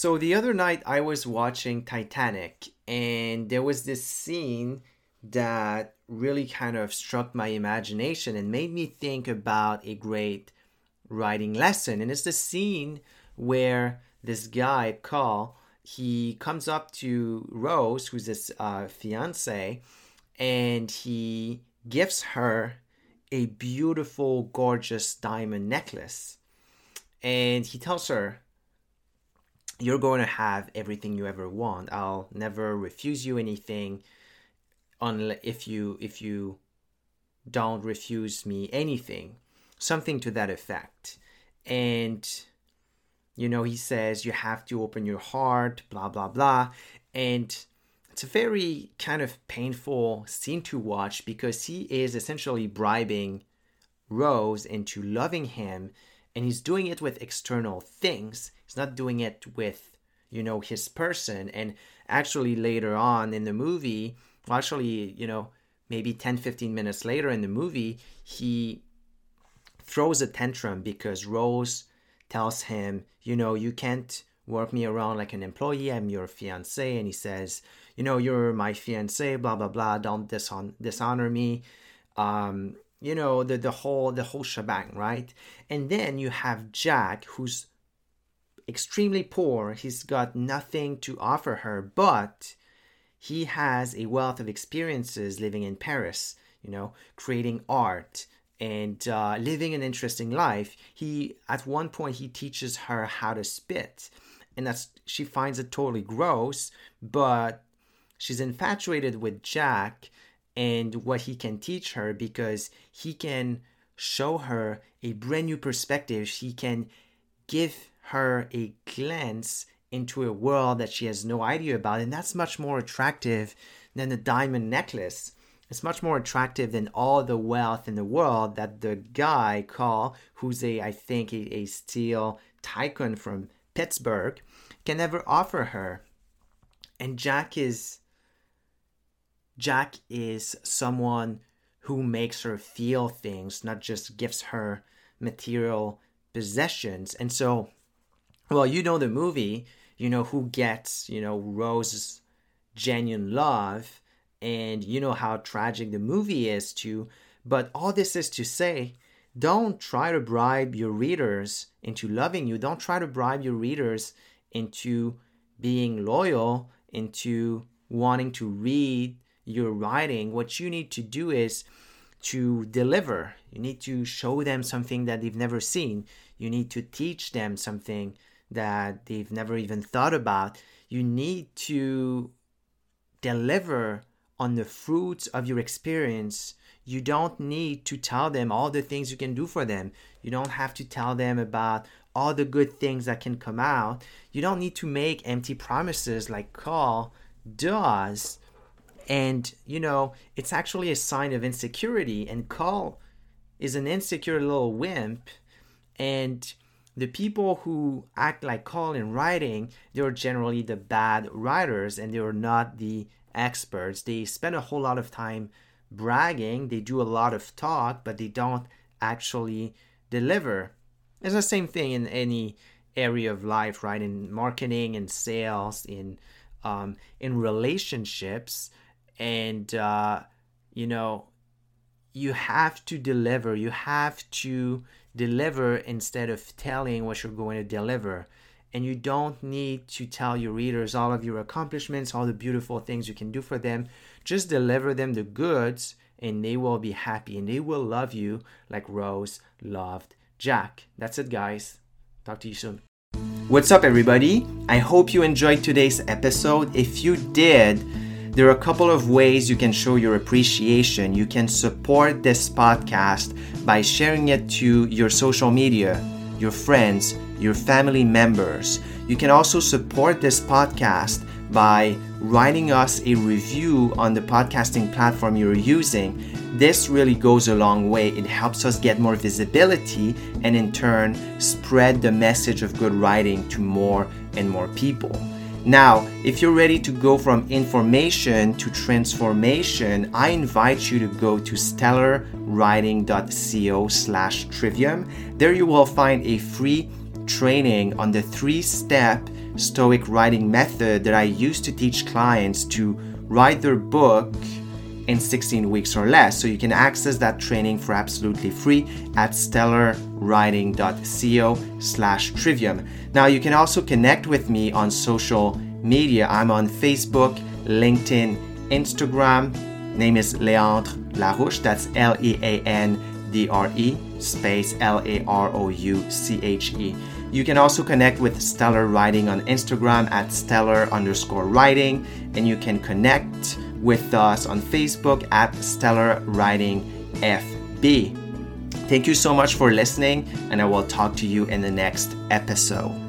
So the other night I was watching Titanic and there was this scene that really kind of struck my imagination and made me think about a great writing lesson. And it's the scene where this guy, Cal, he comes up to Rose, who's his uh, fiance, and he gives her a beautiful, gorgeous diamond necklace. And he tells her, you're going to have everything you ever want. I'll never refuse you anything unless if you if you don't refuse me anything. Something to that effect. And you know, he says you have to open your heart, blah blah blah. And it's a very kind of painful scene to watch because he is essentially bribing Rose into loving him and he's doing it with external things. He's not doing it with you know his person. And actually later on in the movie actually you know maybe 10 15 minutes later in the movie he throws a tantrum because rose tells him you know you can't work me around like an employee. I'm your fiance and he says you know you're my fiance blah blah blah. Don't dishon- dishonor me. Um, you know the the whole the whole shebang right? And then you have jack who's extremely poor. He's got nothing to offer her but he has a wealth of experiences living in paris you know creating art and uh, living an interesting life. He at one point he teaches her how to spit and that's she finds it totally gross but she's infatuated with jack and what he can teach her because he can show her a brand new perspective. He can give her a glance into a world that she has no idea about. And that's much more attractive than the diamond necklace. It's much more attractive than all the wealth in the world that the guy Cal, who's a I think a, a steel tycoon from Pittsburgh, can ever offer her. And Jack is Jack is someone who makes her feel things, not just gives her material possessions. And so, well, you know the movie, you know who gets, you know, Rose's genuine love, and you know how tragic the movie is too. But all this is to say, don't try to bribe your readers into loving you. Don't try to bribe your readers into being loyal, into wanting to read you're writing, what you need to do is to deliver. You need to show them something that they've never seen. You need to teach them something that they've never even thought about. You need to deliver on the fruits of your experience. You don't need to tell them all the things you can do for them. You don't have to tell them about all the good things that can come out. You don't need to make empty promises like Cal does and, you know, it's actually a sign of insecurity. And Cal is an insecure little wimp. And the people who act like Cal in writing, they're generally the bad writers and they're not the experts. They spend a whole lot of time bragging, they do a lot of talk, but they don't actually deliver. It's the same thing in any area of life, right? In marketing and sales, in um, in relationships, and uh, you know you have to deliver. You have to deliver instead of telling what you're going to deliver. And you don't need to tell your readers all of your accomplishments all the beautiful things you can do for them. Just deliver them the goods and they will be happy and they will love you like rose loved jack. That's it guys. Talk to you soon. What's up, everybody? I hope you enjoyed today's episode. If you did, there are a couple of ways you can show your appreciation. You can support this podcast by sharing it to your social media, your friends, your family members. You can also support this podcast by writing us a review on the podcasting platform you're using. This really goes a long way. It helps us get more visibility and, in turn, spread the message of good writing to more and more people. Now, if you're ready to go from information to transformation, I invite you to go to stellarwriting.co slash trivium. There you will find a free training on the three-step Stoic writing method that I use to teach clients to write their book in 16 weeks or less. So you can access that training for absolutely free at stellarwriting.co slash trivium. Now you can also connect with me on social media. I'm on Facebook, LinkedIn, Instagram. Name is Leandre Larouche. That's L-E-A-N-D-R-E space L-A-R-O-U-C-H-E. You can also connect with Stellar Writing on Instagram at stellar underscore writing, and you can connect with us on Facebook at Stellar Writing FB. Thank you so much for listening, and I will talk to you in the next episode.